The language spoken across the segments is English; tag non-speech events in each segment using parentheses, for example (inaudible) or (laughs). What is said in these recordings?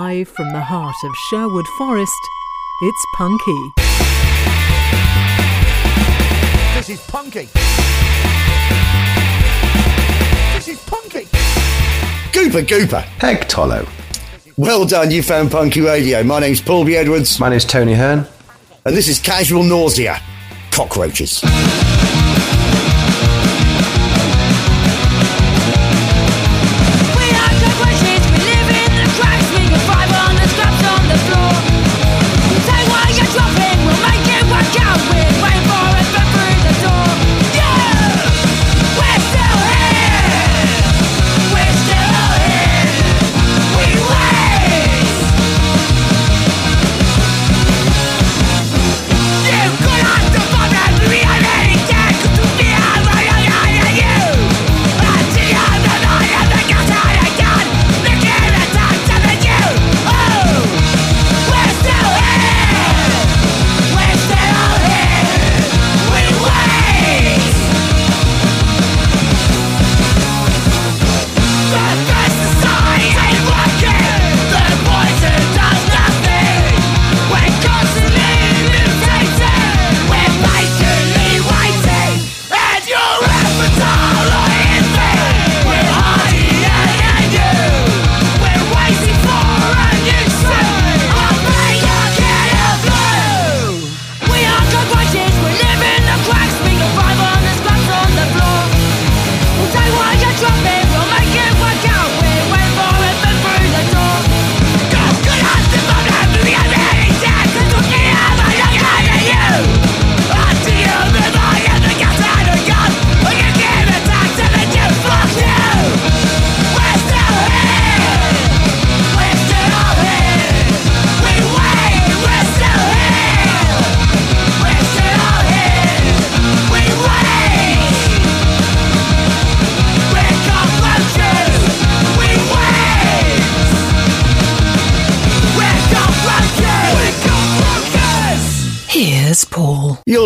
Live from the heart of Sherwood Forest, it's Punky. This is punky. This is punky. Gooper Gooper. Peg Tollo. Well done, you found Punky Radio. My name's Paul B. Edwards, My name's Tony Hearn. and this is Casual Nausea. Cockroaches.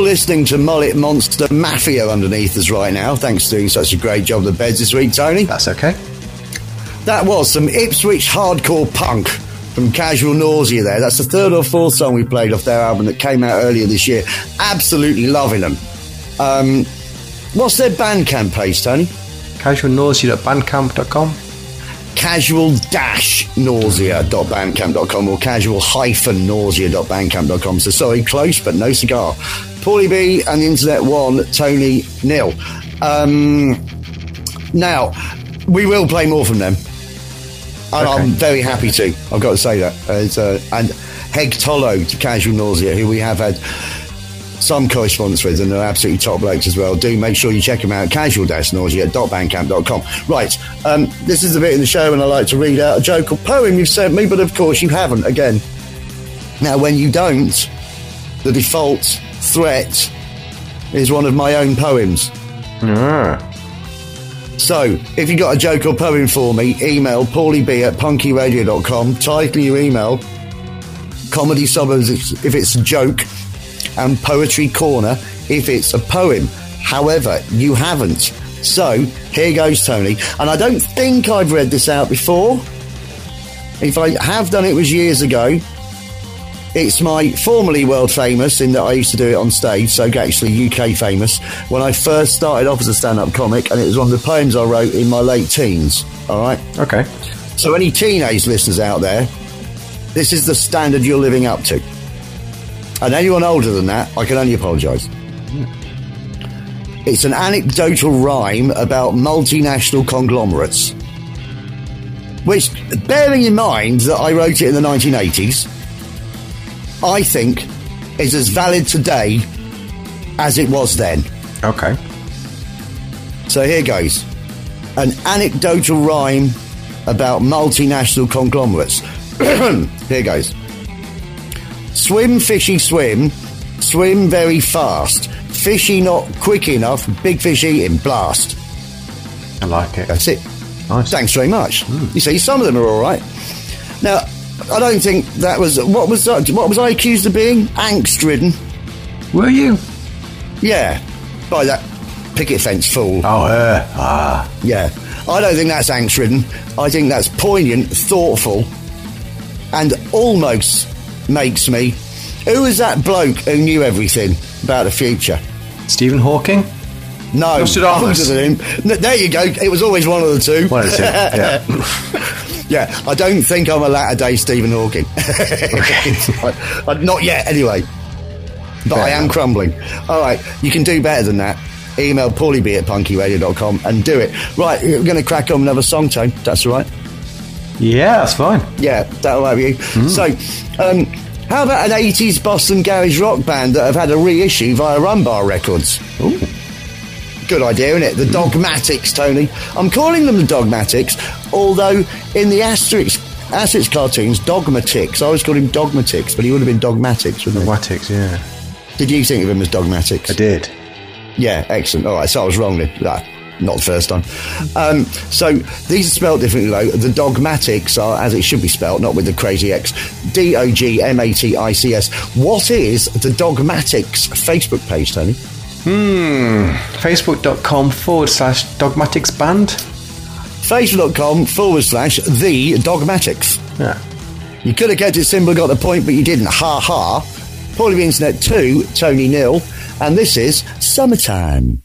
Listening to Mullet Monster Mafia underneath us right now. Thanks for doing such a great job of the beds this week, Tony. That's okay. That was some Ipswich hardcore punk from Casual Nausea there. That's the third or fourth song we played off their album that came out earlier this year. Absolutely loving them. Um, what's their Bandcamp page, Tony? Casualnausea.bandcamp.com. casual dash nausea.bandcamp.com or casual hyphen nausea.bandcamp.com. So sorry, close, but no cigar. Paulie B and the Internet One, Tony Nil. Um, now, we will play more from them. And Okay. I'm very happy to. I've got to say that. It's, uh, and Heg Tolo to Casual Nausea, who we have had some correspondence with, and they're absolutely top blokes as well. Do make sure you check them out. Casual-nausea.bandcamp.com. Right, um, this is the bit in the show when I like to read out a joke or poem you've sent me, but of course you haven't. Again, now when you don't, the default threat is one of my own poems. Ah. So, if you got a joke or poem for me, email paulieb at punkyradio.com. Title your email Comedy Suburbs if it's a joke, and Poetry Corner if it's a poem. However, you haven't. So, here goes, Tony. And I don't think I've read this out before. If I have done it, it was years ago. It's my formerly world famous in that I used to do it on stage, so actually UK famous, when I first started off as a stand up comic, and it was one of the poems I wrote in my late teens. All right? Okay. So, any teenage listeners out there, this is the standard you're living up to. And anyone older than that, I can only apologise. It's an anecdotal rhyme about multinational conglomerates. Which, bearing in mind that I wrote it in the 1980s, I think is as valid today as it was then. Okay. So here goes. An anecdotal rhyme about multinational conglomerates. (clears throat) here goes. Swim, fishy, swim. Swim very fast. Fishy not quick enough. Big fish eating. Blast. I like it. That's it. Nice. Thanks very much. Hmm. You see, some of them are all right. Now, I don't think that was what was that, what was I accused of being angst-ridden. Were you? Yeah, by that picket fence fool. Oh, her. Ah. Yeah. I don't think that's angst ridden. I think that's poignant, thoughtful, and almost makes me. Who was that bloke who knew everything about the future? Stephen Hawking? No, Nostradamus. (laughs) There you go. It was always one of the two. One of the two, yeah. (laughs) Yeah, I don't think I'm a latter day Stephen Hawking. (laughs) Not yet, anyway. But Fair I am enough. crumbling. All right, you can do better than that. Email paulieb at punkyradio.com and do it. Right, we're going to crack on another song, Tone. That's all right. Yeah, that's fine. Yeah, that'll have you. So, um, how about an 80s Boston garage rock band that have had a reissue via Rum Bar Records? Ooh. Good idea, isn't it? The Dogmatics, Tony. I'm calling them the Dogmatics, although in the Asterix, Asterix cartoons, Dogmatics, I always called him Dogmatics, but he would have been Dogmatics, wouldn't he? Dogmatics, yeah. Did you think of him as Dogmatics? I did. Yeah, excellent. All right, so I was wrong then. Not the first time. Um, so these are spelled differently though. The dogmatics are as it should be spelled, not with the crazy X. D O G M A T I C S. What is the Dogmatics Facebook page, Tony? Hmm. Facebook.com forward slash dogmatics band. Facebook.com forward slash the Dogmatics. Yeah. You could have kept it simple, got the point, but you didn't. Ha ha. The Internet 2, Tony Nil, and this is Summertime.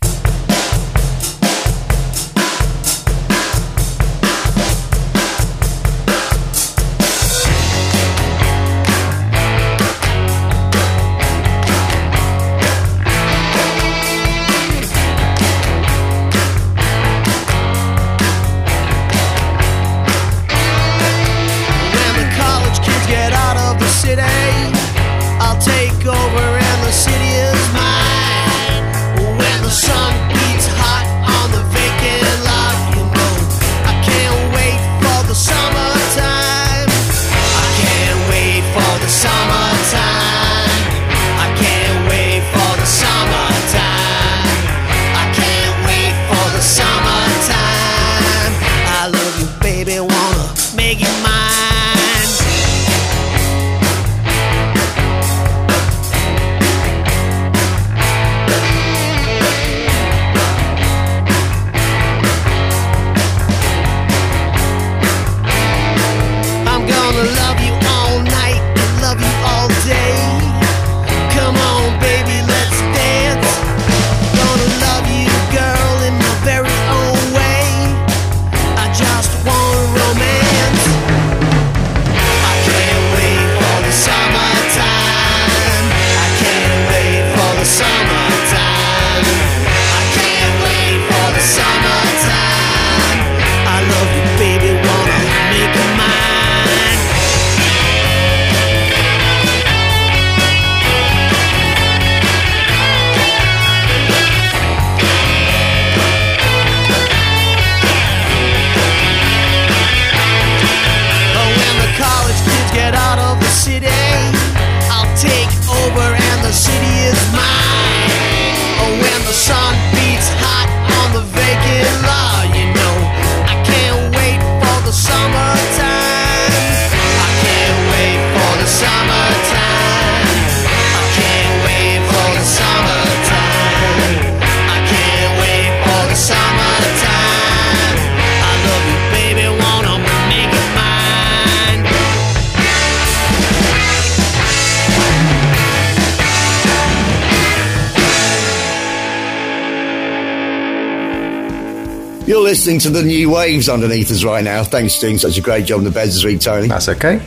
Listening to the new waves underneath us right now. Thanks for doing such a great job in the beds this week, Tony. That's okay.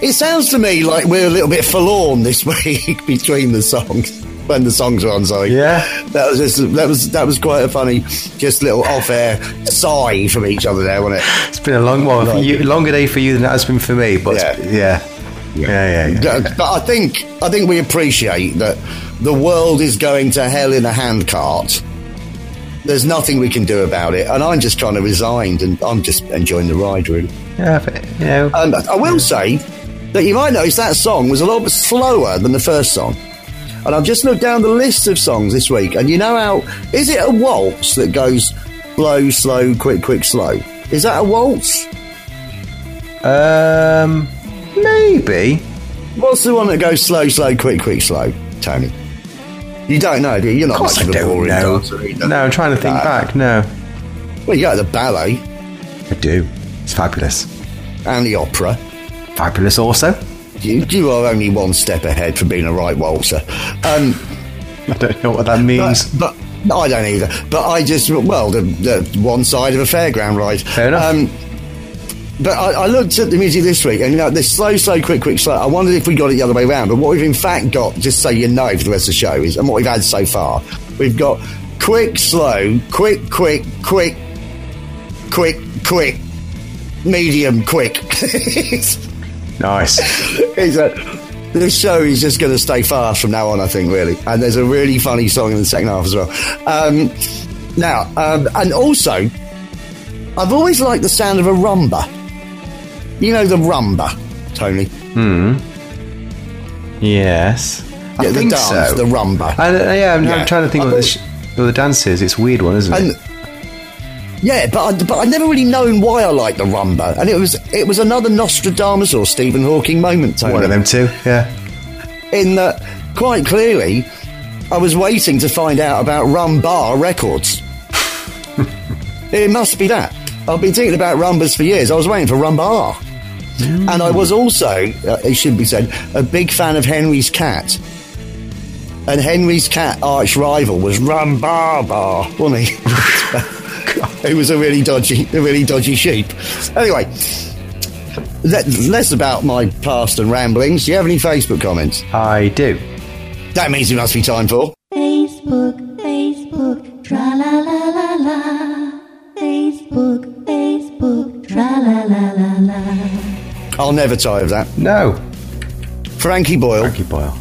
It sounds to me like we're a little bit forlorn this (laughs) week between the songs. When the songs are on, sorry. Yeah. That was just, that was that was quite a funny, just little off-air sigh from each other there, wasn't it? It's been a long one. You, longer day for you than it has been for me, but yeah. Yeah. Yeah. Yeah, yeah, yeah. But but I think I think we appreciate that the world is going to hell in a handcart. There's nothing we can do about it, and I'm just trying to resign, and I'm just enjoying the ride, really. Yeah, but, you know, And I will say that you might notice that song was a lot bit slower than the first song. And I've just looked down the list of songs this week, and you know how is it a waltz that goes slow, slow, quick, quick, slow? Is that a waltz? um, maybe. What's the one that goes slow, slow, quick, quick, slow, Tony? You don't know, do you? You're not Of course much I of a don't boring know. dancer either. No, I'm trying to think No. back. No, Well, you go to the ballet I do. It's fabulous. and the opera. Fabulous also. you, you are only one step ahead for being a right waltzer. Um, (laughs) I don't know what that means. but, but I don't either. But I just well, the, the one side of a fairground ride. Fair enough. Um, but I, I looked at the music this week, and you know, this slow, slow, quick, quick, slow. I wondered if we got it the other way around. But what we've in fact got, just so you know, for the rest of the show is, and what we've had so far, we've got quick, slow, quick, quick, quick, quick, quick, medium, quick. (laughs) nice. it's a, this show is just going to stay fast from now on, I think, really. And there's a really funny song in the second half as well. Um, now, um, and also, I've always liked the sound of a rumba. You know the rumba, Tony? Hmm. Yes. I Yeah, the think dance, so. the rumba. I, yeah, I'm, Yeah. I'm trying to think I've what the, sh- what the dance is. It's a weird one, isn't And it? yeah, but I, but I never really known why I liked the rumba, and it was it was another Nostradamus or Stephen Hawking moment, Tony. One of them two. Yeah. in that quite clearly I was waiting to find out about Rum Bar Records. (laughs) it must be that. I've been thinking about Rumbas for years. I was waiting for Rumbar. And I was also, uh, it should be said, a big fan of Henry's Cat. And Henry's Cat arch rival was Rumbar Bar, wasn't he? (laughs) he was a really dodgy, a really dodgy sheep. Anyway, let, less about my past and ramblings. Do you have any Facebook comments? I do. That means it must be time for. Facebook, Facebook, tra la la la la. Facebook, Facebook, tra la la la la. I'll never tire of that. No. Frankie Boyle. Frankie Boyle.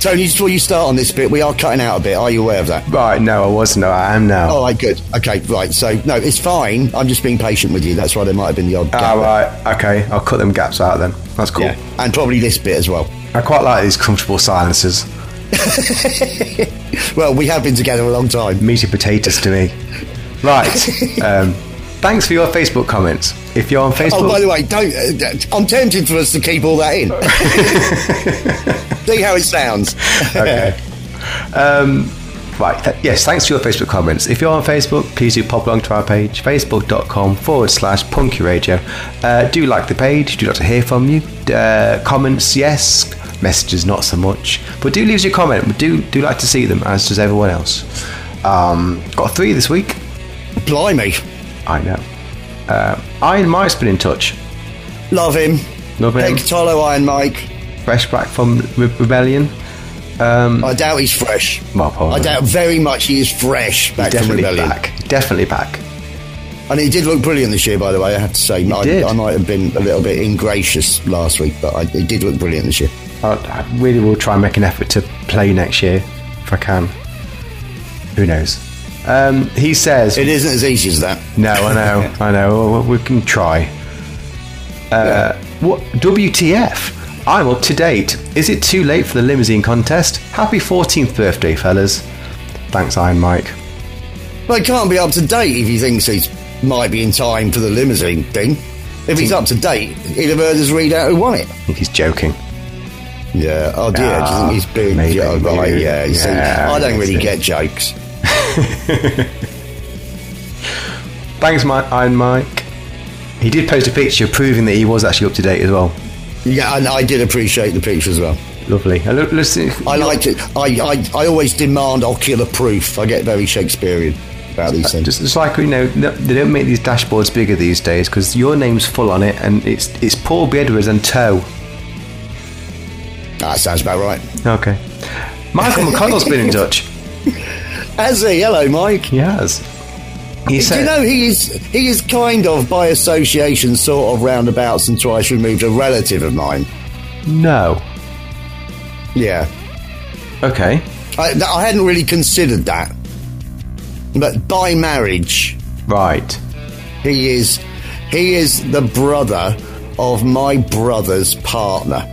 Tony, just before you start on this bit, we are cutting out a bit. Are you aware of that? Right, no, I wasn't. No, I am now. Oh, All right, good. Okay, right. So, no, it's fine. I'm just being patient with you. That's why there might have been the odd gap. Ah, there. right. Okay, I'll cut them gaps out then. That's cool. Yeah. And probably this bit as well. I quite like these comfortable silences. (laughs) Well, we have been together a long time. Meaty potatoes to me. Right. (laughs) um, thanks for your Facebook comments. If you're on Facebook, Oh, by the way, don't. Uh, I'm tempted for us to keep all that in. (laughs) See how it sounds. okay. Um, right. Th- yes, thanks for your Facebook comments. If you're on Facebook, please do pop along to our page, facebook.com forward slash punky radio. Uh, do like the page, do like to hear from you. Uh, comments, yes. Messages, not so much. But do leave us your comment. We do, do like to see them, as does everyone else. Um, got three this week. Blimey. I know. Uh, Iron Mike's been in touch. Love him. Love him. Peg Tolo Iron Mike. Fresh back from Re- Rebellion. Um, I doubt he's fresh. Well, probably. I doubt very much he is fresh back from definitely Rebellion. back. Definitely back. And he did look brilliant this year, by the way. I have to say, I, did. I might have been a little bit ingracious last week, but I, he did look brilliant this year. I, I really will try and make an effort to play next year if I can. Who knows? Um, he says, It isn't as easy as that. "No, I know, I know. Well, we can try." Uh, what WTF? I'm up to date. Is it too late for the limousine contest? Happy 14th birthday, fellas. Thanks, Iron Mike. Well, he can't be up to date if he thinks he might be in time for the limousine thing. If he's up to date, he'd have heard us read out who won it. I think he's joking. Yeah. Oh dear. Do you think he's big? maybe, yeah, right. maybe. Yeah. See, I don't really get jokes. (laughs) Thanks, Mike, Iron Mike. He did post a picture proving that he was actually up to date as well. Yeah, and I did appreciate the picture as well. Lovely. And look, listen, I liked it. I, I, I always demand ocular proof. I get very Shakespearean about these uh, things. Just, it's like you know, they don't make these dashboards bigger these days because your name's full on it, and it's it's Paul B. Edwards and Toe. that sounds about right. Okay. Michael McConnell's been in (laughs) touch. Has he? Hello, Mike. He has. He Do said, you know he is he is kind of by association, sort of roundabouts and twice removed, a relative of mine. "No." Yeah, Okay. I, I hadn't really considered that, but by marriage, Right. he is he is the brother of my brother's partner.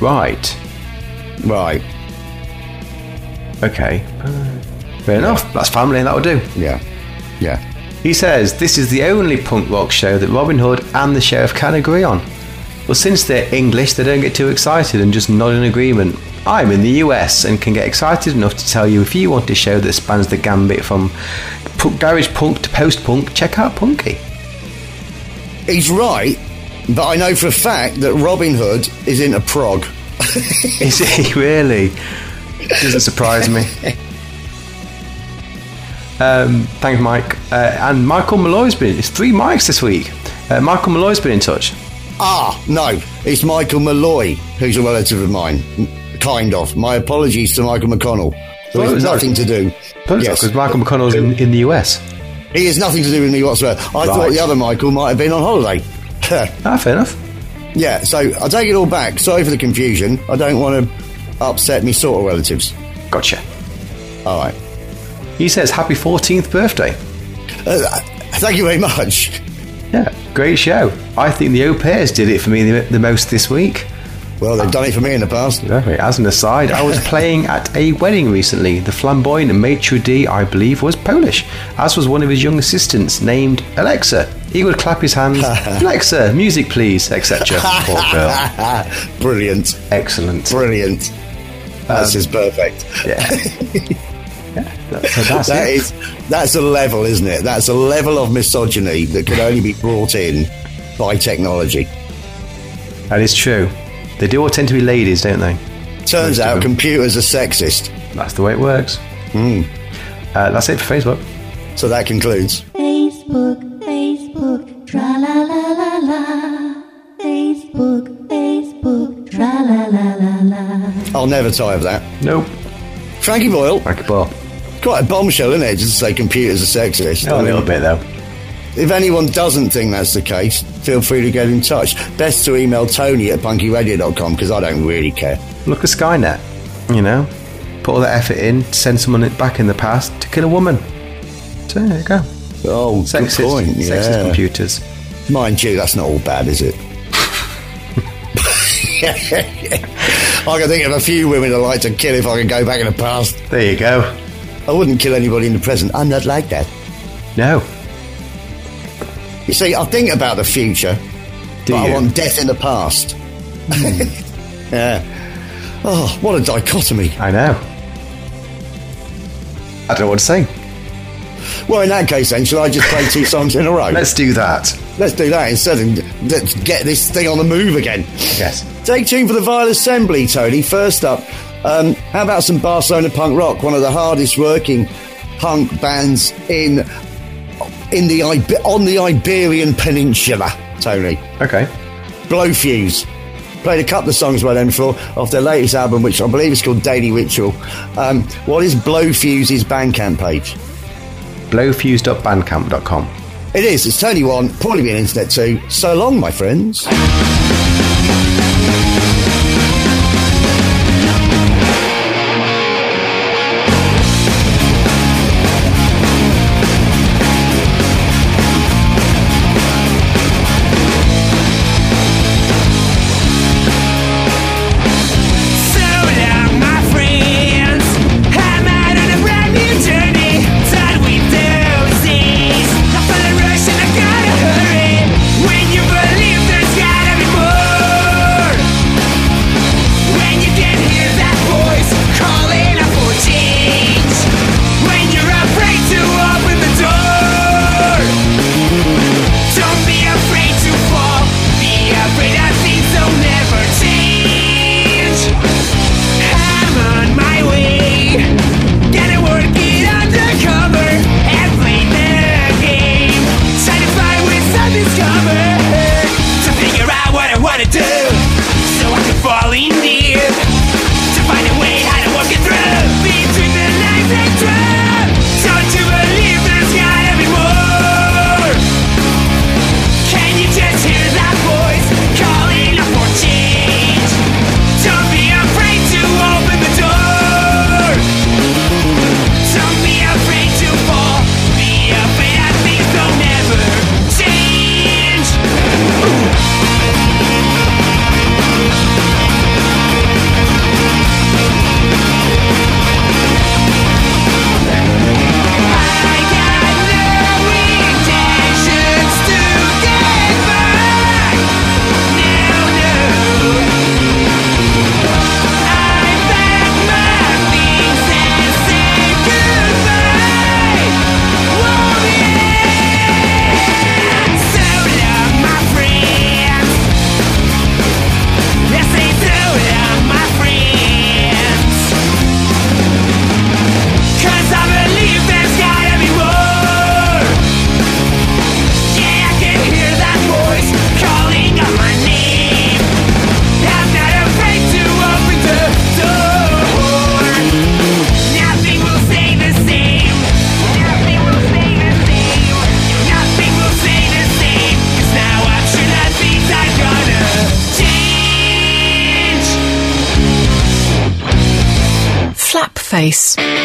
Right. Right? Okay. Fair enough. That's family, and that'll do. Yeah, yeah. He says this is the only punk rock show that Robin Hood and the sheriff can agree on. Well, since they're English, they don't get too excited and just nod in agreement. I'm in the US and can get excited enough to tell you if you want a show that spans the gambit from garage punk to post punk, check out Punky. He's right, But I know for a fact that Robin Hood is into prog. (laughs) Is he really? Doesn't surprise me. Um, thanks, Mike. Uh, and Michael Malloy's been. It's three mics this week. Uh, Michael Malloy's been in touch. Ah, no, it's Michael Malloy, who's a relative of mine. Kind of. My apologies to Michael McConnell. There is nothing to do. Yes. because Michael McConnell's in, in the US. He has nothing to do with me whatsoever. I thought the other Michael might have been on holiday. (laughs) Ah, fair enough. yeah, so I take it all back. Sorry for the confusion. I don't want to upset me sort of relatives. Gotcha. All right. He says happy 14th birthday. Uh, thank you very much. Yeah, great show. I think the au pairs did it for me the, the most this week. Well, they've done it for me in the past. Exactly. As an aside, I was (laughs) playing at a wedding recently. The flamboyant maitre d', I believe, was Polish, as was one of his young assistants named Alexa. He would clap his hands, (laughs) Alexa, music please, etc. Poor girl. (laughs) Brilliant. Excellent. Brilliant. That's just perfect. Yeah. yeah. (laughs) that- So that's That it. is that's a level, isn't it? That's a level of misogyny that could only be brought in by technology. That is true. They do all tend to be ladies, don't they? Turns Most out computers are sexist. That's the way it works. Hmm. Uh, that's it for Facebook. So that concludes. Facebook, Facebook, tra I'll never tire of that. Nope. Frankie Boyle, Frankie Boyle. quite a bombshell, isn't it? Just to say computers are sexist. Oh, I a little bit, though. If anyone doesn't think that's the case, feel free to get in touch. Best to email Tony at punkyradio.com because I don't really care. Look at Skynet. You know, put all that effort in, send someone back in the past to kill a woman. So there you go. Oh, Sexist, good point. sexist computers. Mind you, that's not all bad, is it? (laughs) (laughs) (laughs) I can think of a few women I'd like to kill if I could go back in the past. There you go. I wouldn't kill anybody in the present. I'm not like that. No. You see, I think about the future, Do but I you? want death in the past. Hmm. (laughs) yeah. Oh, what a dichotomy. I know. I don't know what to say. Well, in that case, then, shall I just play two songs in a row? Let's do that. Let's do that instead and let's get this thing on the move again. Yes. Take tune for the Vile Assembly, Tony. First up, um, how about some Barcelona punk rock? One of the hardest working punk bands in in the on the Iberian Peninsula, Tony. Okay. Blowfuse. Played a couple of songs by them before off their latest album, which I believe is called Daily Ritual. Um, what is Blowfuse's Bandcamp page? Blowfuse.bandcamp.com. It is. It's Tony One, Paulie being Internet Two. So long, my friends. Face.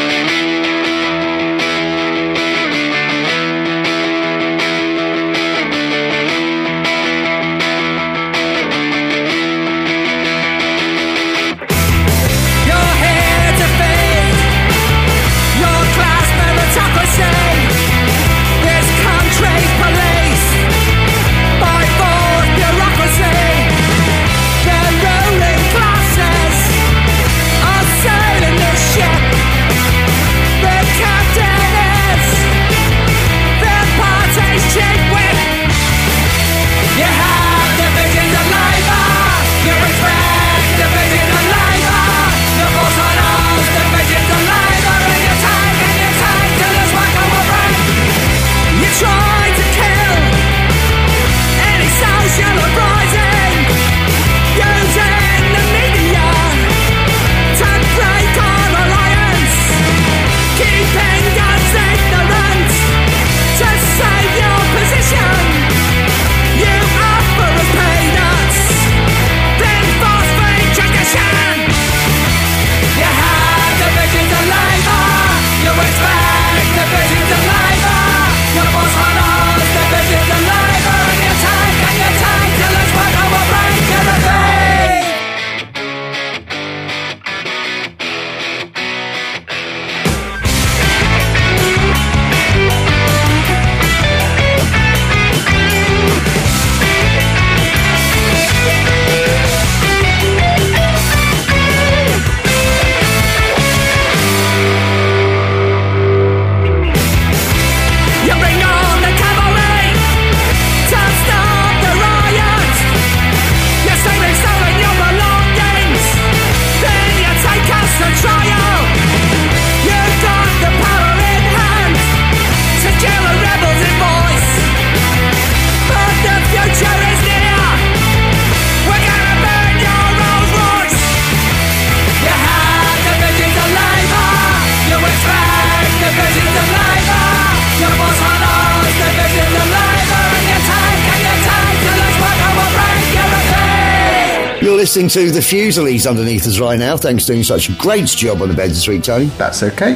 Listening to the Fusilies underneath us right now. Thanks for doing such a great job on the bed this week, Tony. That's okay.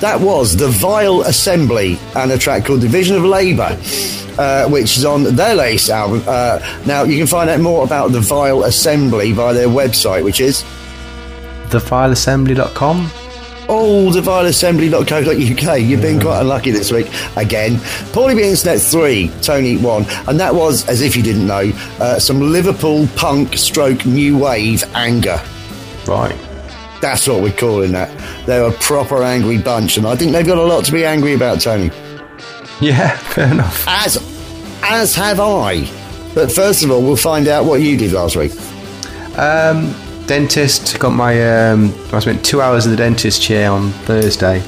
That was the Vile Assembly and a track called Division of Labour, uh, which is on their latest album. Uh, now, you can find out more about the Vile Assembly via their website, which is Thevileassembly.com. thevileassembly.co.uk. You've been quite unlucky this week again. Paulie B Internet 3, Tony 1. And that was, as if you didn't know, uh, some Liverpool punk stroke new wave anger. Right. That's what we're calling that. They're a proper angry bunch, and I think they've got a lot to be angry about, Tony. Yeah, (laughs) fair enough. As, as have I. But first of all, we'll find out what you did last week. Um, dentist got my. Um, I spent two hours in the dentist chair on Thursday.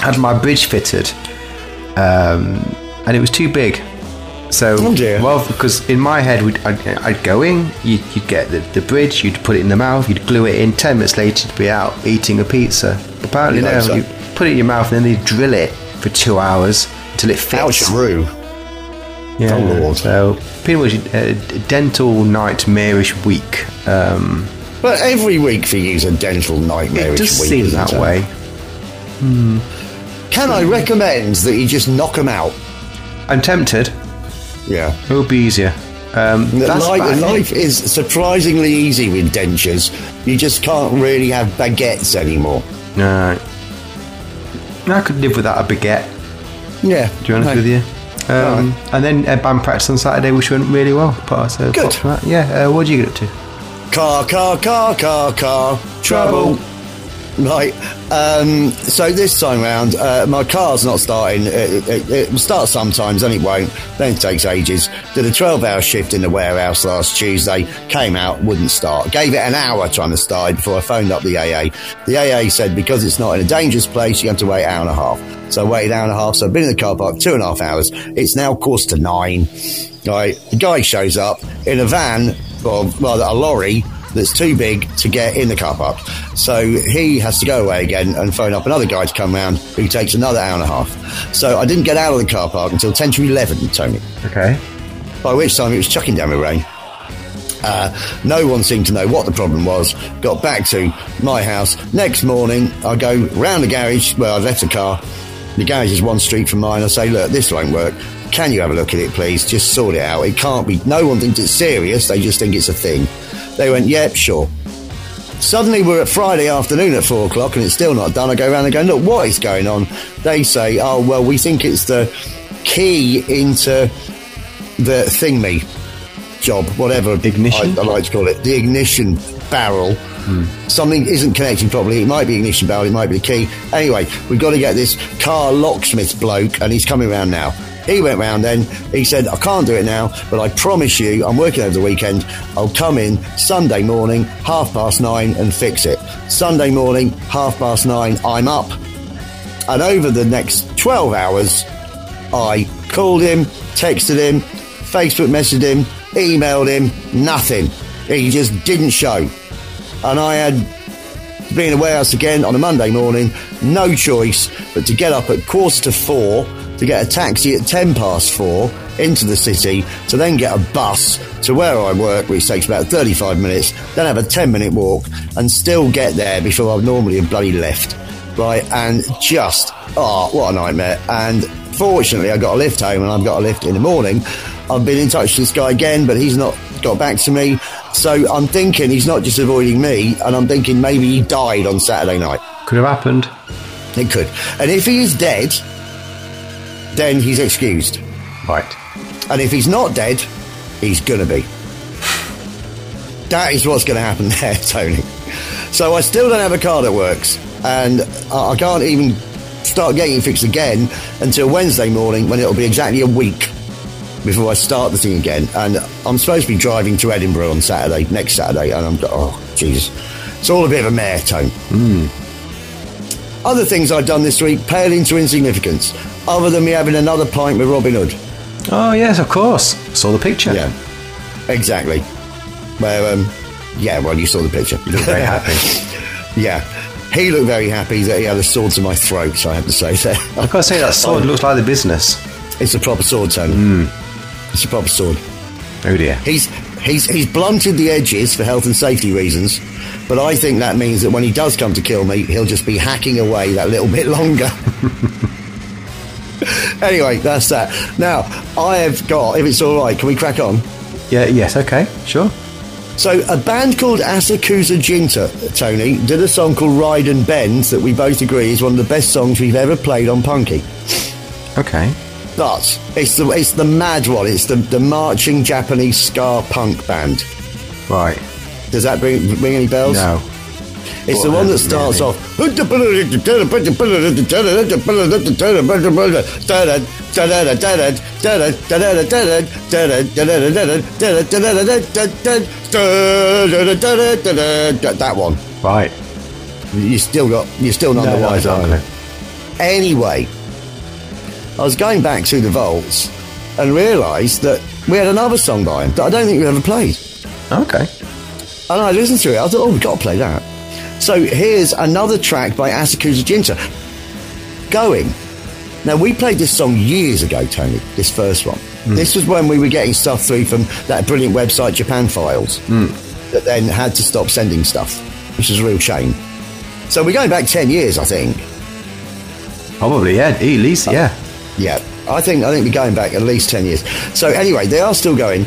Had my bridge fitted, um, and it was too big. So, Oh well, because in my head, we'd, I'd, I'd go in, you'd, you'd get the, the bridge, you'd put it in the mouth, you'd glue it in. Ten minutes later, you'd be out eating a pizza. Apparently, No, sir. you put it in your mouth and then they drill it for two hours until it fits. Oucharoo. Yeah, Oh, Lord. So pretty much a dental nightmarish week. Um, But every week for you is a dental nightmare. it does seem that way. Can I recommend that you just knock them out? I'm tempted. Yeah. It would be easier. Um, that's Life, life is surprisingly easy with dentures. You just can't really have baguettes anymore. No. I could live without a baguette. Yeah. To be honest with you. Um, And then uh, band practice on Saturday, which went really well. But, so Good. apart from yeah. Uh, what did you get up to? Car, car, car, car, car. Trouble. Right. Um, so this time round, uh, my car's not starting. It, it, it will start sometimes, and it won't. Then it takes ages. Did a 12 hour shift in the warehouse last Tuesday. Came out, wouldn't start. Gave it an hour trying to start before I phoned up the AA. The AA said because it's not in a dangerous place, you have to wait an hour and a half. So I waited an hour and a half. So I've been in the car park two and a half hours. It's now quarter to nine. Right. The guy shows up in a van, or rather a lorry, that's too big to get in the car park. So he has to go away again and phone up another guy to come round who takes another hour and a half. So I didn't get out of the car park until 10 to 11, Tony. Okay. By which time it was chucking down with rain. Uh, no one seemed to know what the problem was. Got back to my house. Next morning, I go round the garage where I left the car. The garage is one street from mine. I say, look, this won't work. Can you have a look at it, please? Just sort it out. It can't be. No one thinks it's serious. They just think it's a thing. They went, yep, sure. Suddenly we're at Friday afternoon at four o'clock and it's still not done. I go around and go, look, what is going on? They say, oh, well, we think it's the key into the thingy job, whatever Ignition? I, I like to call it, the ignition barrel. Hmm. Something isn't connecting properly. It might be ignition barrel, it might be the key. Anyway, we've got to get this car locksmith bloke, and he's coming round now. He went round then. He said, I can't do it now, but I promise you, I'm working over the weekend. I'll come in Sunday morning, half past nine, and fix it. Sunday morning, half past nine, I'm up. And over the next 12 hours, I called him, texted him, Facebook messaged him, emailed him, nothing. He just didn't show. And I had been in a warehouse again on a Monday morning, no choice but to get up at quarter to four to get a taxi at ten past four into the city to then get a bus to where I work, which takes about 35 minutes, then have a 10 minute walk and still get there before I've normally have bloody left. Right, and just, oh, what a nightmare. And fortunately, I got a lift home and I've got a lift in the morning. I've been in touch with this guy again, but he's not got back to me. So I'm thinking he's not just avoiding me, and I'm thinking maybe he died on Saturday night. Could have happened. It could. And if he is dead, then he's excused. Right. And if he's not dead, he's gonna be. That is what's to happen (laughs) there, Tony. So I still don't have a car that works, and I I can't even start getting it fixed again until Wednesday morning when it'll be exactly a week before I start the thing again. And I'm supposed to be driving to Edinburgh on Saturday, next Saturday, and I'm oh Jesus, it's all a bit of a mare tone. Hmm. Other things I've done this week pale into insignificance, other than me having another pint with Robin Hood. Oh, yes, of course. Saw the picture. Yeah, exactly. Where, um, yeah, well, you saw the picture. You look very (laughs) happy. yeah, he looked very happy that he had a sword to my throat. So I have to say (laughs) that I've got to say, that sword looks like the business. it's a proper sword, Tony. It's a proper sword. Oh, dear. He's he's he's blunted the edges for health and safety reasons, but I think that means that when he does come to kill me, he'll just be hacking away that little bit longer. (laughs) anyway, that's that. Now I have got. If it's all right, can we crack on? Yeah, yes, okay, sure. So, a band called Asakusa Jinta, Tony, did a song called Ride and Bend that we both agree is one of the best songs we've ever played on Punky. Okay. But it's the it's the mad one. It's the, the marching Japanese ska punk band. Right. Does that bring ring any bells? No. It's the one that starts off. That one. Right. You still got. You're still none No, the no, wiser. are you? Anyway, I was going back through the vaults and realised that we had another song by him that I don't think we ever played. Okay. And I listened to it. I thought, oh, we've got to play that. So here's another track by Asakusa Jinta. Going. Now, we played this song years ago, Tony, this first one. This was when we were getting stuff through from that brilliant website, Japan Files, that then had to stop sending stuff, which is a real shame. So we're going back 10 years, I think. Probably, yeah. At least, yeah. Yeah, I think I think we're going back at least ten years. So anyway, they are still going.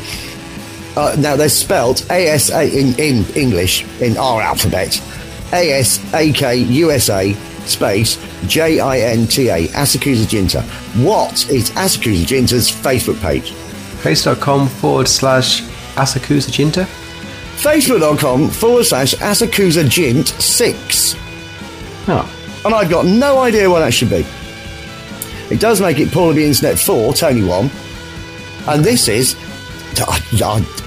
Uh, now they're spelt A S A in, in English in our alphabet. A S A K U S A space J I N T A Asakusa Jinta. What is Asakusa Jinta's Facebook page? Facebook.com forward slash Asakusa Jinta. Facebook.com forward slash Asakusa Jint six. Oh. And I've got no idea what that should be. It does make it Paul of the Internet 4, Tony 1. And this is. I, I,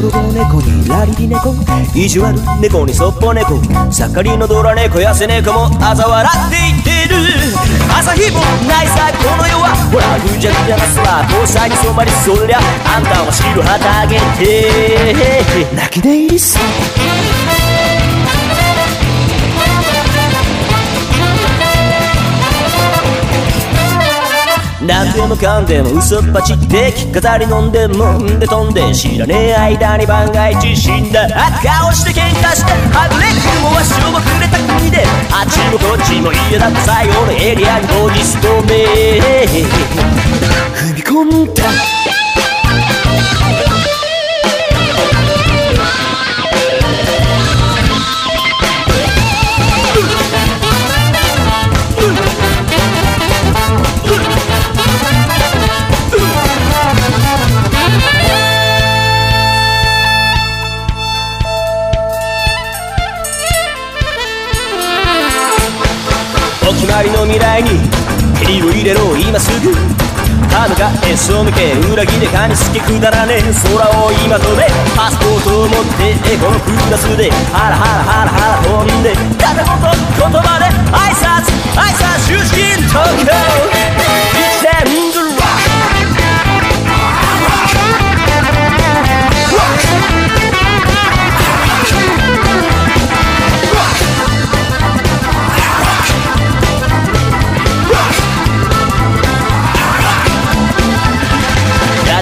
泥棒猫にラリリ猫。意地悪猫にそっぽ猫。盛りのドラ猫やせ猫も嘲笑っていってる。朝日もないさこの世は。ほらぐちゃぐちゃなすら交際に染まりそりゃあんたは白旗あげて。泣き寝入りさ。何でもかんでも嘘っぱちって飾り飲んでもんで飛んで知らねえ間に万が一死んだ顔して喧嘩してはぐれ雲はしょぼくれた国であっちもこっちも嫌だった最後のエリアに当日止め踏み込んだ。りの未来に蹴りを入れろ今すぐ歯向かへそ向け裏切れかに好きくだらねえ空を今飛べパスポートを持ってこのクラスでハラハラハラハラ飛んで片言言葉で挨拶挨拶出身東京一年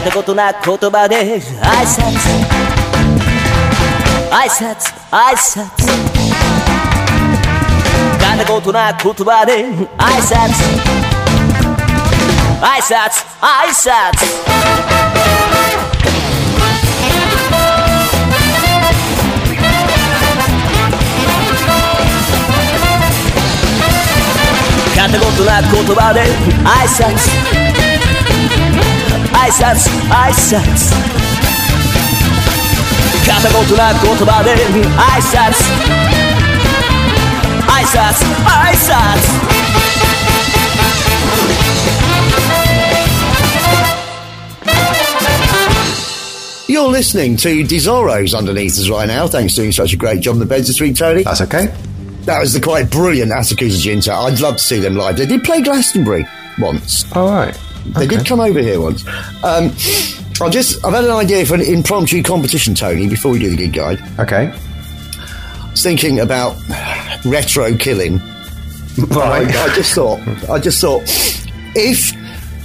たことな言葉で。挨拶。挨拶。挨拶やったことな言葉で。挨拶。挨拶。挨拶。やったことな言葉で。挨拶。挨拶挨拶片言な言葉で挨拶挨拶挨拶 You're listening to Desoros underneath us right now. Thanks for doing such a great job on the beds this week, Tony. That's okay. That was the quite brilliant Asakusa Jinta. I'd love to see them live. They did play Glastonbury once. All right. They did come over here once. Um, I just I've had an idea for an impromptu competition, Tony. Before we do the gig guide, Okay. I was thinking about retro killing. (laughs) Right. I, I just thought. I just thought if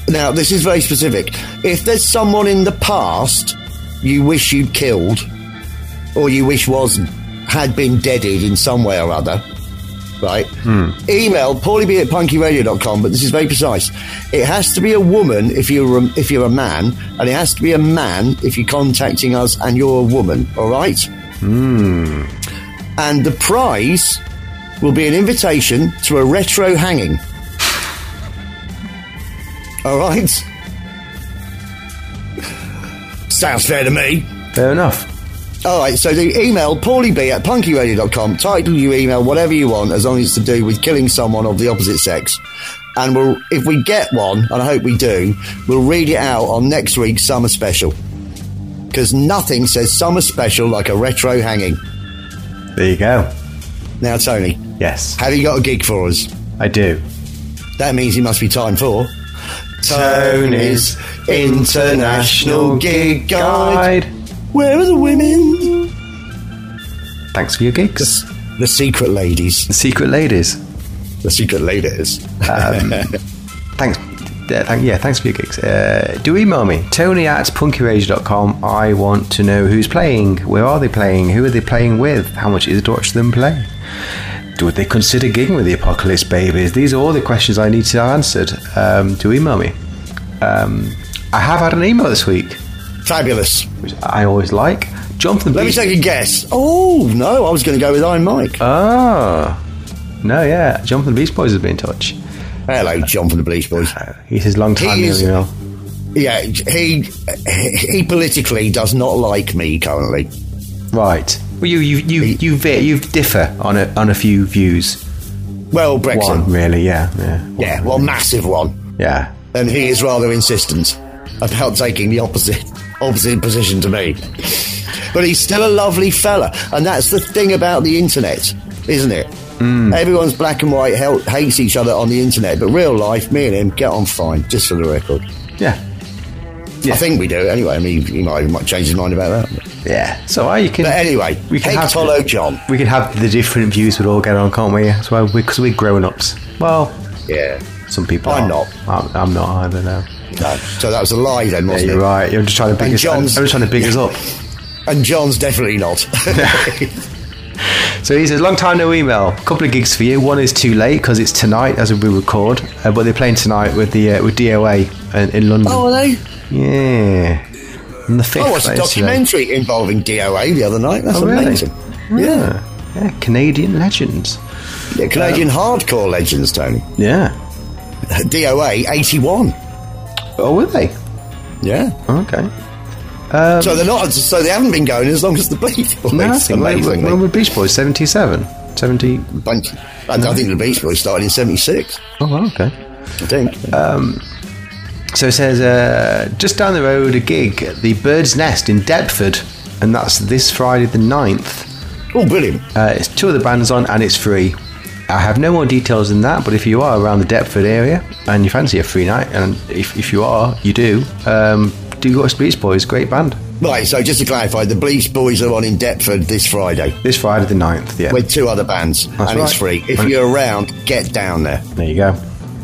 now this is very specific. If there's someone in the past you wish you'd killed, or you wish was had been deaded in some way or other, right? Hmm. Email paulieb at punkyradio.com, but this is very precise. It has to be a woman if you're a, if you're a man, and it has to be a man if you're contacting us and you're a woman. All right. Hmm. And the prize will be an invitation to a retro hanging. All right. (laughs) Sounds fair to me. Fair enough. All right, so the email paulieb at punkyradio.com. Title your email whatever you want, as long as it's to do with killing someone of the opposite sex. And we'll, if we get one, and I hope we do, we'll read it out on next week's summer special. Because nothing says summer special like a retro hanging. There you go. Now, Tony, Yes, have you got a gig for us? I do. That means it must be time for Tony's International Gig Guide. Where are the women? Thanks for your gigs. The secret ladies. The secret ladies. The secret ladies. Um, (laughs) thanks. Yeah, thank, yeah, thanks for your gigs. Uh, do email me, tony at punkyradio.com. I want to know who's playing, where are they playing, who are they playing with, how much is it to watch them play? Would they consider gigging with the Apocalypse Babies? These are all the questions I need to have answered. Um, do email me. Um, I have had an email this week, Fabulous. which I always like. Jonathan Let me take a guess. Oh, no, I was going to go with Iron Mike. Ah. No, yeah. Jonathan Bleach Boys has been in touch. Hello, John from the Bleach Boys. He's his long time He you know. Yeah, he he politically does not like me currently. Right. Well, you you you you, ve- you differ on a on a few views. Well, Brexit. One, really, yeah, yeah, Yeah, well, massive one. yeah. And he is rather insistent about taking the opposite opposite position to me. but he's still a lovely fella, and that's the thing about the internet, isn't it? Everyone's black and white, hel- hates each other on the internet, but real life, me and him get on fine, just for the record. Yeah. I think we do anyway. I mean, he might, he might change his mind about that. Yeah. So uh, you can. But anyway, we can have Hectolo John. We can have the different views we'd all get on, can't we? As well, because we're grown ups. Well, Yeah. some people. I'm are. not. I'm, I'm not either. No, so that was a lie then, wasn't you're it? right. You're just trying to big us. I'm just trying to big us up. And John's definitely not. (laughs) So he says, long time no email. A couple of gigs for you. One is too late because it's tonight as we record, uh, but they're playing tonight with the uh, with DOA in, in London. oh, are they? Yeah. And the fifth I watched a today. documentary involving DOA the other night. That's Oh, really? amazing. Yeah. Yeah, Canadian legends. yeah. Canadian hardcore legends, Tony. Yeah. (laughs) DOA 81. Oh, were they? Yeah. Okay. so they're not. So they haven't been going as long as the Bleach Boys. No, I think when, amazingly. when were Bleach Boys? 77? 70? Bunch- I, I think the Bleach Boys started in '76. Oh, well, okay. I think. So it says, uh, just down the road, a gig at the Bird's Nest in Deptford, and that's this Friday the 9th. oh, brilliant! Uh, it's two of the bands on, and it's free. I have no more details than that, but if you are around the Deptford area and you fancy a free night, and if, if you are, you do, um, do go to Bleach Boys, great band. Right. So just to clarify, the Bleach Boys are on in Deptford this Friday This Friday the 9th, yeah. with two other bands, That's and it's free. If you're around, get down there. There you go.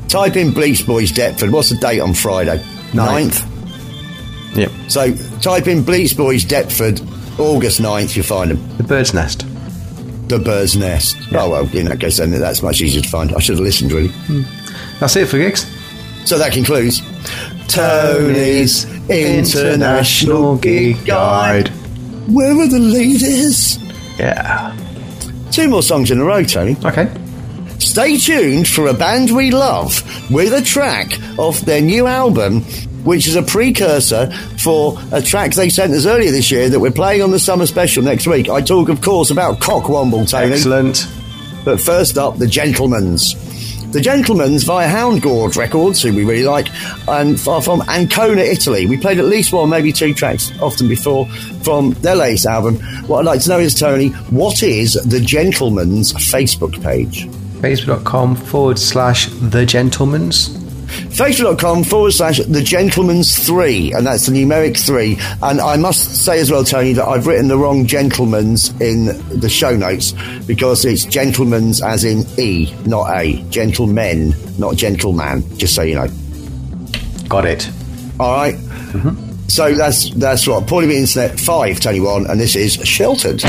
Type in Bleach Boys Deptford. What's the date on Friday? Ninth. 9th. Yep. So type in Bleach Boys Deptford, August 9th, you'll find them. The Bird's Nest. The Bird's Nest. Oh, well, in that case, then that's much easier to find. I should have listened, really. Hmm. That's it for gigs. So that concludes Tony's International Gig Guide. Where are the ladies? Yeah. Two more songs in a row, Tony. Okay. Stay tuned for a band we love with a track off their new album, which is a precursor for a track they sent us earlier this year that we're playing on the summer special next week. I talk, of course, about Cockwomble, Tony. Excellent. But first up, The Gentlemen's. The Gentlemen's via Hound Gawd Records, who we really like, and far from Ancona, Italy. We played at least one, maybe two tracks, often before, from their latest album. What I'd like to know is, Tony, what is The Gentlemen's Facebook page? Facebook.com forward slash The Gentleman's. Facebook.com forward slash the gentleman's three, and that's the numeric three. And I must say as well, Tony, that I've written the wrong gentleman's in the show notes because it's gentleman's as in E, not A. Gentlemen, not gentleman, just so you know. Got it. All right? Mm-hmm. So that's that's what. B Internet 5, Tony 1, and this is Sheltered.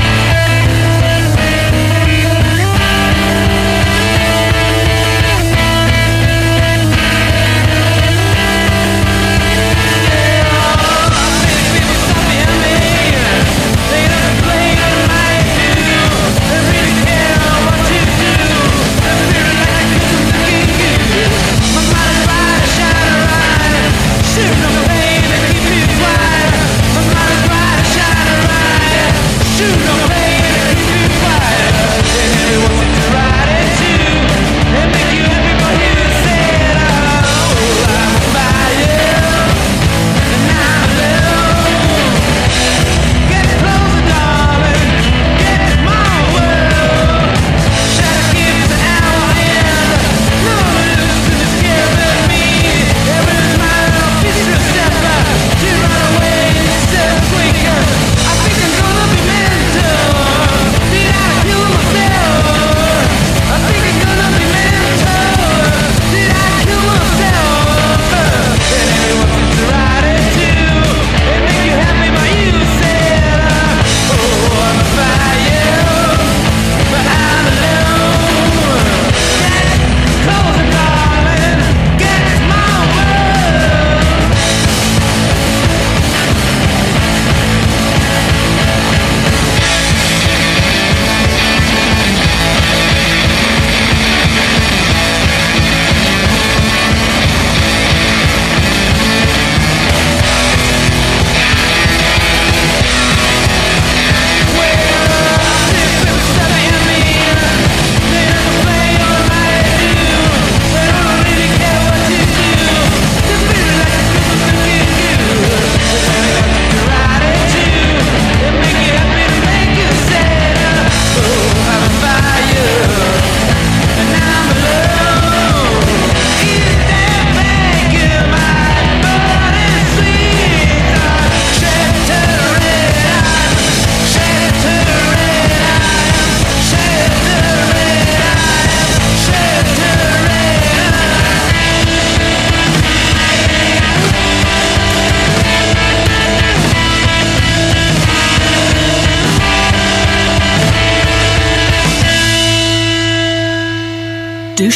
du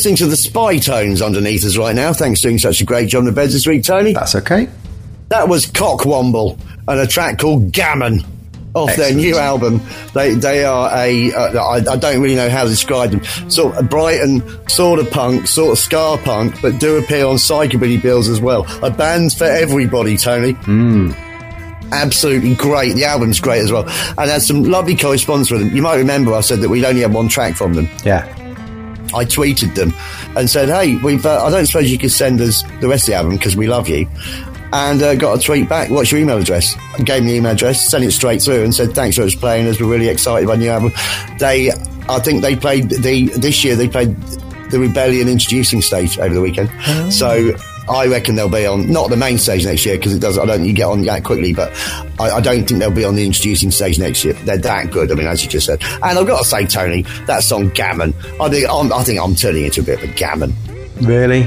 listening to the spy tones underneath us right now. Thanks for doing such a great job in the beds this week, Tony. That's okay. That was Cockwomble and a track called Gammon off their new album. They they are a uh, I, I don't really know how to describe them. Sort of Brighton, sort of punk, sort of ska punk, but do appear on psychobilly bills as well. A band for everybody, Tony. Absolutely great. The album's great as well, and had some lovely correspondence with them. You might remember I said that we'd only had one track from them. Yeah. I tweeted them and said, "Hey, we've. Uh, I don't suppose you could send us the rest of the album because we love you." And uh, got a tweet back. What's your email address? I gave me the email address, sent it straight through, and said, "Thanks for us playing us. We're really excited by the new album." They, I think they played the this year. They played the Rebellion introducing stage over the weekend. So I reckon they'll be on not the main stage next year because it does. I don't think you get on that quickly, but I, I don't think they'll be on the introducing stage next year. They're that good. I mean, as you just said, and I've got to say, Tony, that song "Gammon." I think I'm, I think I'm turning into a bit of a gammon. Really?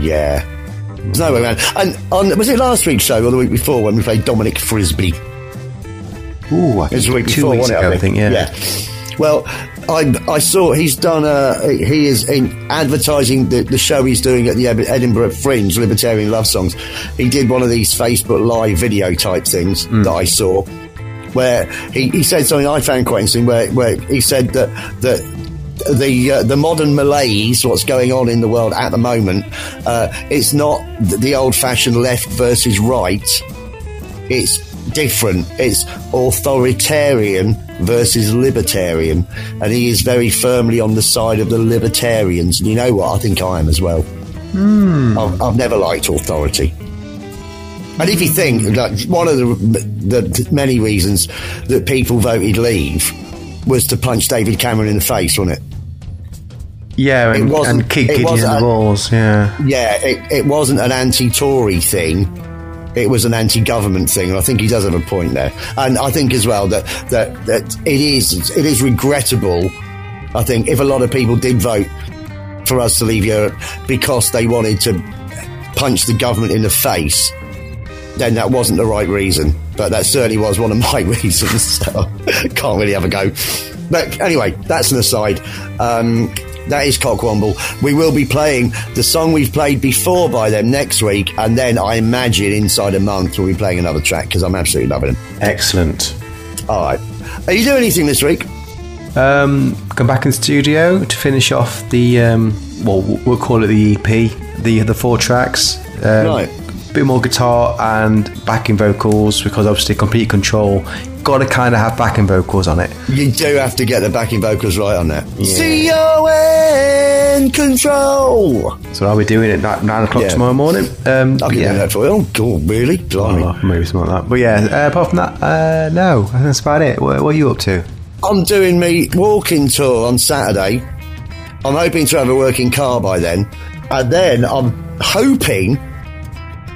Yeah. There's no way around. And on, was it last week's show or the week before when we played Dominic Frisby? Ooh, I It was the week two before, weeks wasn't it? ago, I think. Yeah. Yeah. Well, I I saw he's done a he is in advertising the, the show he's doing at the Edinburgh Fringe Libertarian Love Songs. He did one of these Facebook live video type things Hmm. that I saw where he, he said something I found quite interesting where where he said that that the uh, the modern malaise, what's going on in the world at the moment, uh, it's not the old fashioned left versus right. It's different. It's authoritarian versus libertarian, and he is very firmly on the side of the libertarians. And you know what? I think I am as well. Hmm. I've, I've never liked authority. And if you think like one of the, the many reasons that people voted leave was to punch David Cameron in the face, wasn't it? Yeah, and, It wasn't- and kick Gideon in the balls. Yeah. Yeah, it, it wasn't an anti-Tory thing. It was an anti-government thing, and I think he does have a point there. And I think as well that that, that it is it is regrettable. I think if a lot of people did vote for us to leave Europe because they wanted to punch the government in the face, then that wasn't the right reason. But that certainly was one of my (laughs) reasons. So (laughs) can't really have a go. But anyway, that's an aside. Um, that is Cockwomble. We will be playing the song we've played before by them next week, and then I imagine inside a month we'll be playing another track because I'm absolutely loving them. Excellent. All right. Are you doing anything this week? Um, come back in studio to finish off the um, well, we'll call it the EP, the the four tracks. Um, Right. Bit more guitar and backing vocals because obviously complete control. Got to kind of have backing vocals on it. You do have to get the backing vocals right on that. C O N control. So I'll be doing it at nine o'clock Yeah. tomorrow morning. Um, I but can yeah. do that for you. Oh, really? Blimey. Oh, maybe something like that. But yeah, uh, apart from that, uh, no, that's about it. What, what are you up to? I'm doing me walking tour on Saturday. I'm hoping to have a working car by then. and then I'm hoping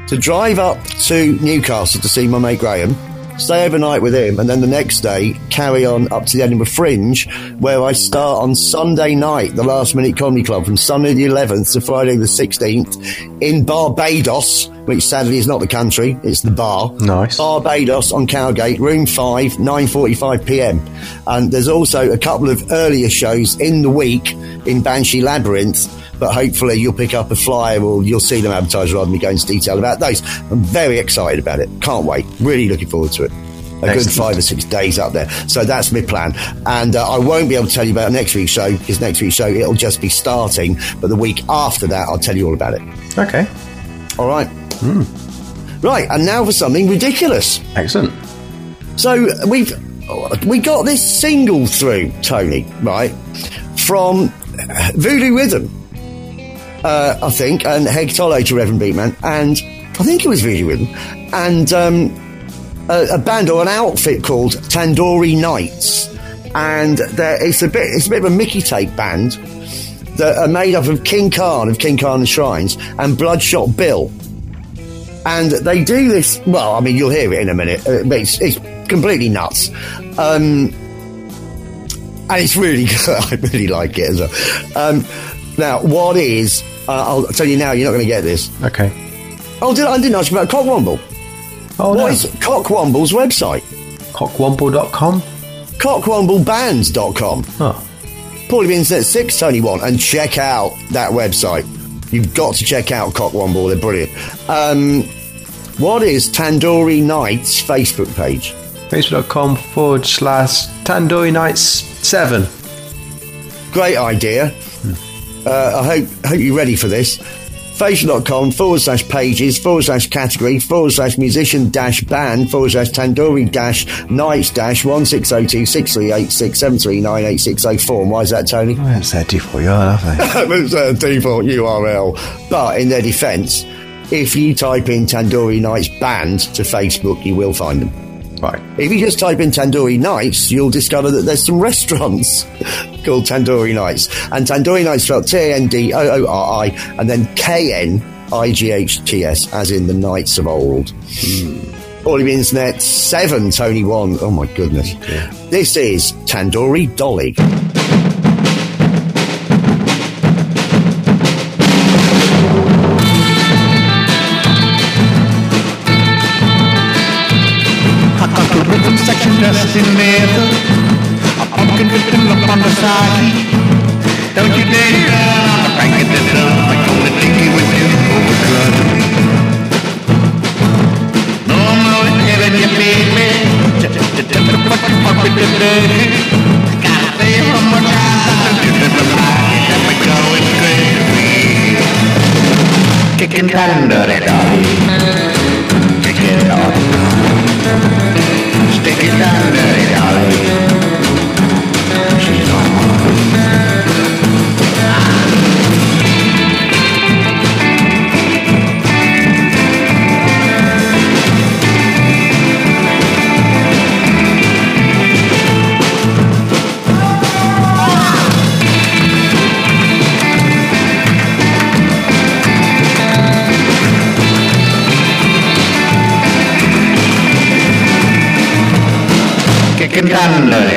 to drive up to Newcastle to see my mate Graham, stay overnight with him, and then the next day carry on up to the Edinburgh Fringe, where I start on Sunday night, the Last Minute Comedy Club, from Sunday the 11th to Friday the 16th in Barbados, which sadly is not the country, it's the bar. Nice. Barbados on Cowgate, room 5, 9.45 pm. And there's also a couple of earlier shows in the week in Banshee Labyrinth, but hopefully you'll pick up a flyer or you'll see them advertised rather than me going into detail about those. I'm very excited about it. Can't wait. Really looking forward to it. A good five or six days up there. So that's my plan. And uh, I won't be able to tell you about next week's show because next week's show it'll just be starting. But the week after that, I'll tell you all about it. Okay. All right. Right. And now for something ridiculous. Excellent. So we've we got this single through Tony, right, from Voodoo Rhythm, uh, I think, and Heg Tolo to Reverend Beatman, and I think it was Voodoo Rhythm, and um, a, a band or an outfit called Tandoori Knights, and it's a bit it's a bit of a Mickey tape band that are made up of King Khan of King Khan and Shrines and Bloodshot Bill and they do this. Well, I mean, you'll hear it in a minute, uh, it's, it's completely nuts. Um, and it's really (laughs) good. I really like it as well. Um, now, what is? I'll tell you now. You're not going to get this. Okay. Oh, did, I didn't ask you about Cockwomble. Oh, What no. is Cockwomble's website? Cockwomble.com? Cockwomble.bands.com. Oh. Paulie Beans at 6, Tony 1, and check out that website. You've got to check out Cockwomble, they're brilliant. Um, what is Tandoori Knights Facebook page? Facebook.com forward slash Tandoori Nights 7. Great idea. Uh, I hope hope you're ready for this. Facebook.com forward slash pages forward slash category forward slash musician dash band forward slash tandoori dash nights dash 1602 638 673 98604. And why is that, Tony? I haven't default URL, it's a default URL. But in their defence, if you type in Tandoori Knights band to Facebook, you will find them. Right. If you just type in Tandoori Nights, you'll discover that there's some restaurants (laughs) called Tandoori Nights. And Tandoori Knights spelled T-A-N-D-O-O-R-I and then K-N-I-G-H-T-S, as in the Knights of old. Hmm. All of internet, seven, Tony one. Oh my goodness. This is Tandoori Dolly. In leather. A pumpkin written up on the side. Don't you dare down on the bank of the drum. I'm gonna take you with you overdrive. No, not telling you. Just to tell the fuck you fuck with the. Gotta say one more time. Got me going crazy. Kick it off. Stick it Kicking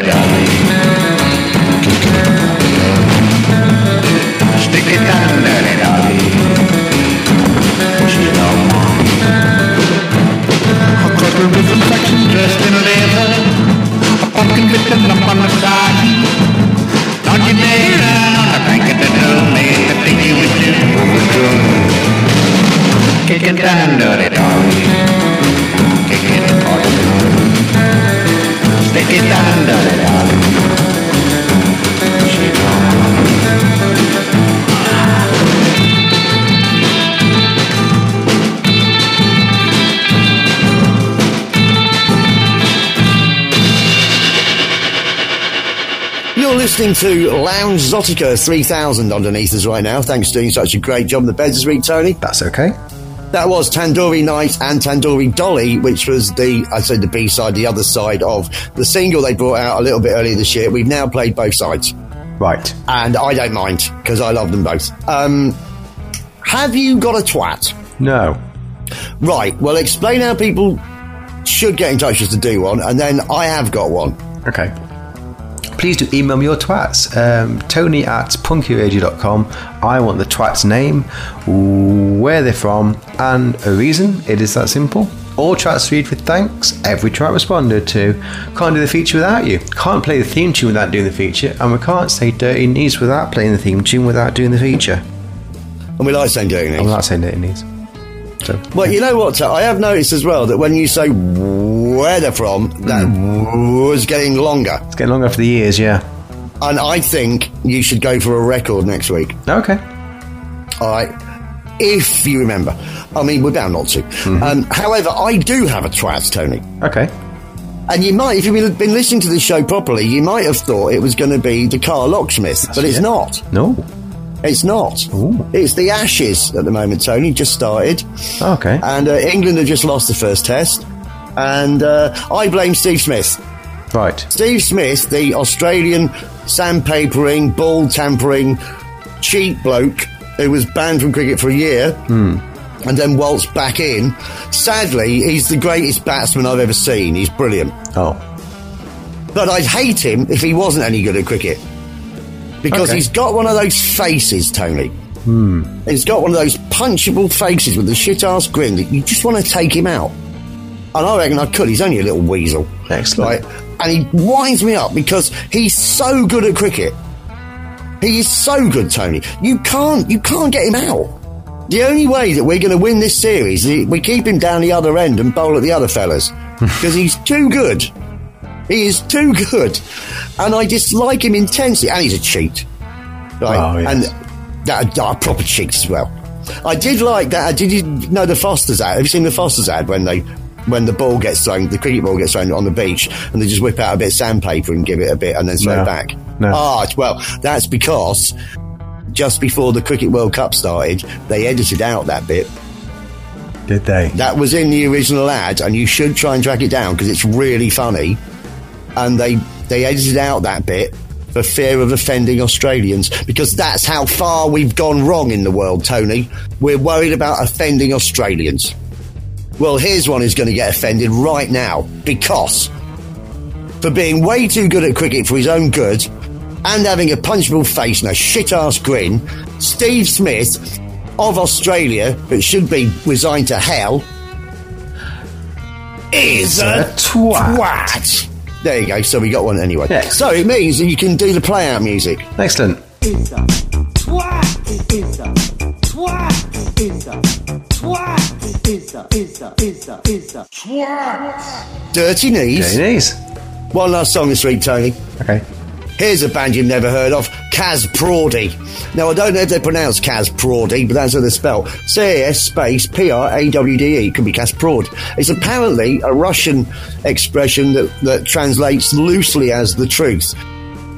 listening to Lounge Zotica 3000 underneath us right now. Thanks for doing such a great job on the beds this week, Tony. That's okay. That was Tandoori Knight and Tandoori Dolly, which was the, I said the B side, the other side of the single they brought out a little bit earlier this year. We've now played both sides. Right. And I don't mind because I love them both. Um, Have you got a twat? No. Right. Well, explain how people should get in touch with us to do one, and then I have got one. Okay. Please do email me your twats. Um, Tony at punkyradio.com. I want the twat's name, where they're from, and a reason. It is that simple. All tracks read with thanks. Every track responded to. Can't do the feature without you. Can't play the theme tune without doing the feature. And we can't say dirty knees without playing the theme tune without doing the feature. And we like saying doing I'm these. saying dirty knees. So, Well, you know what? I have noticed as well that when you say where they're from, that was getting longer. it's getting longer for the years, yeah. And I think you should go for a record next week. Okay. All right. If you remember. I mean, we're bound not to. Um, however, I do have a twat, Tony. Okay. And you might, if you've been listening to the show properly, you might have thought it was going to be the car locksmith, but it's yeah. not. No. It's not. It's the Ashes at the moment, Tony. Just started. Okay. And uh, England have just lost the first test. And uh, I blame Steve Smith. Right. Steve Smith, the Australian sandpapering, ball tampering, cheap bloke who was banned from cricket for a year and then waltzed back in. Sadly, he's the greatest batsman I've ever seen. He's brilliant. Oh. But I'd hate him if he wasn't any good at cricket. Because Okay. he's got one of those faces, Tony. He's got one of those punchable faces with the shit ass grin that you just want to take him out. And I reckon I could. He's only a little weasel. Excellent. Right? And he winds me up because he's so good at cricket. He is so good, Tony. You can't, you can't get him out. The only way that we're going to win this series is we keep him down the other end and bowl at the other fellas (laughs) because he's too good. He is too good, and I dislike him intensely. And he's a cheat, right? Oh, yes. And that a proper cheat as well. I did like that. Did you know the Fosters ad? Have you seen the Fosters ad when they when the ball gets thrown, the cricket ball gets thrown on the beach, and they just whip out a bit of sandpaper and give it a bit, and then throw No. it back? No. Ah, well, that's because just before the Cricket World Cup started, they edited out that bit. Did they? That was in the original ad, and you should try and track it down because it's really funny. And they they edited out that bit for fear of offending Australians because that's how far we've gone wrong in the world, Tony. We're worried about offending Australians. Well, here's one who's going to get offended right now because for being way too good at cricket for his own good and having a punchable face and a shit ass grin, Steve Smith of Australia, that should be resigned to hell, is a twat. twat. There you go. So we got one anyway. Yeah. So it means that you can do the play out music. Excellent. is a twat is a twat is a twat is a is a is a is a twat Dirty Knees. Dirty knees. One last song this week, Tony. Okay. Here's a band you've never heard of, Kaz Prawdy. Now, I don't know if they pronounce Kaz Prawdy, but that's how they're spelled. C-A-S space P-R-A-W-D-E. Could be Kaz Prod. It's apparently a Russian expression that, that translates loosely as the truth.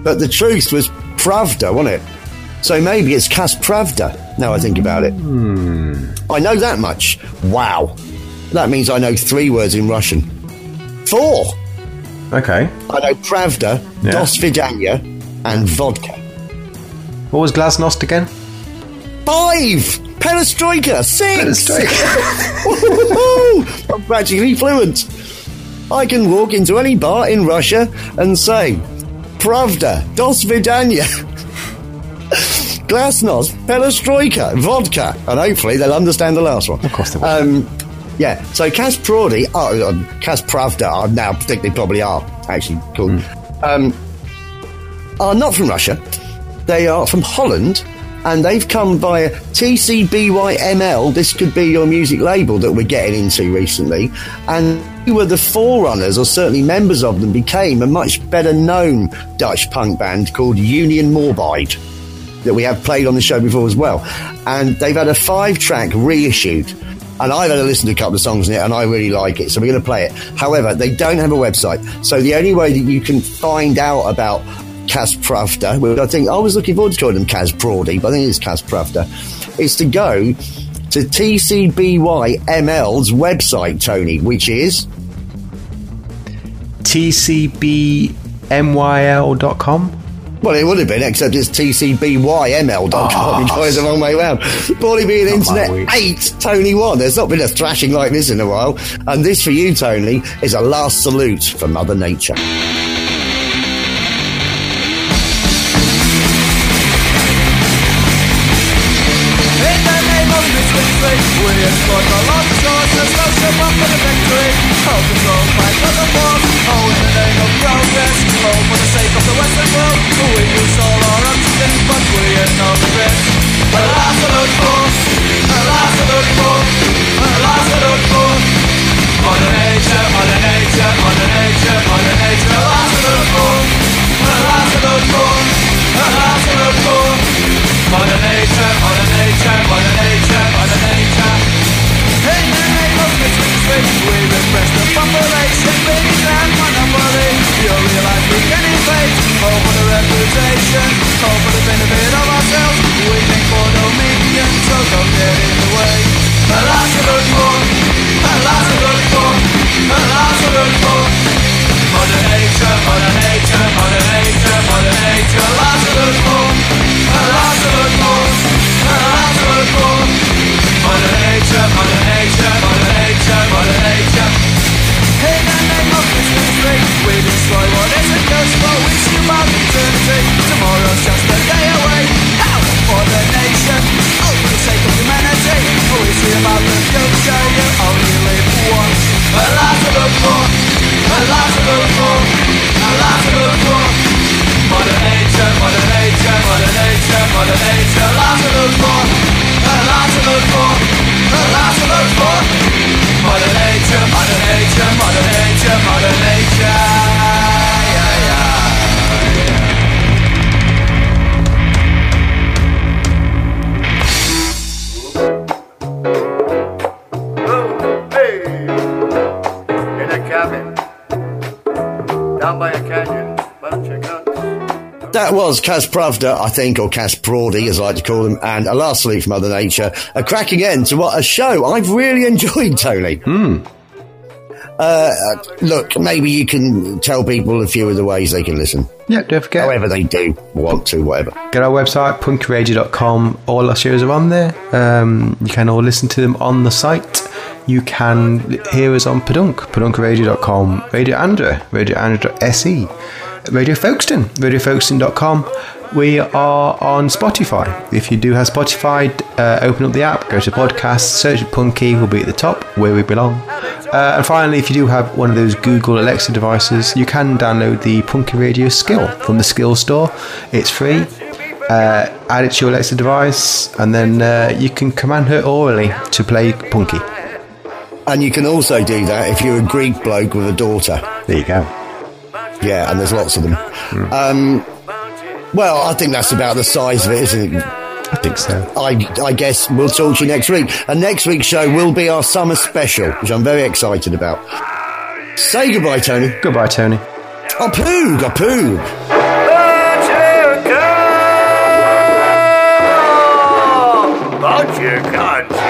But the truth was Pravda, wasn't it? So maybe it's Kaz Pravda, now I think about it. Hmm. I know that much. Wow. That means I know three words in Russian. Four. Okay. I know Pravda, Yeah. Dos Vidania, and vodka. What was Glasnost again? Five! Perestroika! Six! (laughs) I'm practically fluent. I can walk into any bar in Russia and say, Pravda, Dos Vidania, Glasnost, Perestroika, vodka, and hopefully they'll understand the last one. Of course they will. Um, yeah, so Kaz Prodi, oh, um, Kaz Pravda, I now think they probably are actually called, um, are not from Russia. They are from Holland, and they've come via TCBYML. This could be your music label that we're getting into recently. And who were the forerunners, or certainly members of them, became a much better known Dutch punk band called Union Morbide that we have played on the show before as well. And they've had a five track reissued. And I've had a listen to a couple of songs in it and I really like it. So we're going to play it. However, they don't have a website. So the only way that you can find out about Kaz Pravda, which I think I was looking forward to calling them Kaz Prawdy, but I think it's Kaz Pravda, is to go to TCBYML's website, Tony, which is TCBMYL.com. Well, it would have been, except it's tcbyml.com. Oh. Oh, ah. it's a long way round. Paulie B and Not my Internet 8, Tony 1. There's not been a thrashing like this in a while. And this for you, Tony, is a last salute for Mother Nature. That was Kaz Pravda, I think, or Kaz Prawdy, as I like to call them, and a last salute from Mother Nature. A cracking end to what a show I've really (laughs) enjoyed, Tony. Hmm. Uh, uh, look, maybe you can tell people a few of the ways they can listen. Yeah, don't forget. However they do want to, whatever. Get our website, punkyradio.com. All our shows are on there. Um, you can all listen to them on the site. You can hear us on Padunk, padunkradio.com, Radio Andra, Radio Andra.se, Radio Folkestone, radiofolkston.com. We are on Spotify. If you do have Spotify, uh, open up the app, go to podcasts, search Punky, we'll be at the top where we belong. Uh, and finally, if you do have one of those Google Alexa devices, you can download the Punky Radio skill from the skill store. It's free. Uh, add it to your Alexa device, and then uh, you can command her orally to play Punky. And you can also do that if you're a Greek bloke with a daughter. There you go. Yeah, and there's lots of them. Um, well, I think that's about the size of it, isn't it? I think so. I, I guess we'll talk to you next week. And next week's show will be our summer special, which I'm very excited about. Say goodbye, Tony. Goodbye, Tony. A poo, a poo. Bunch guns.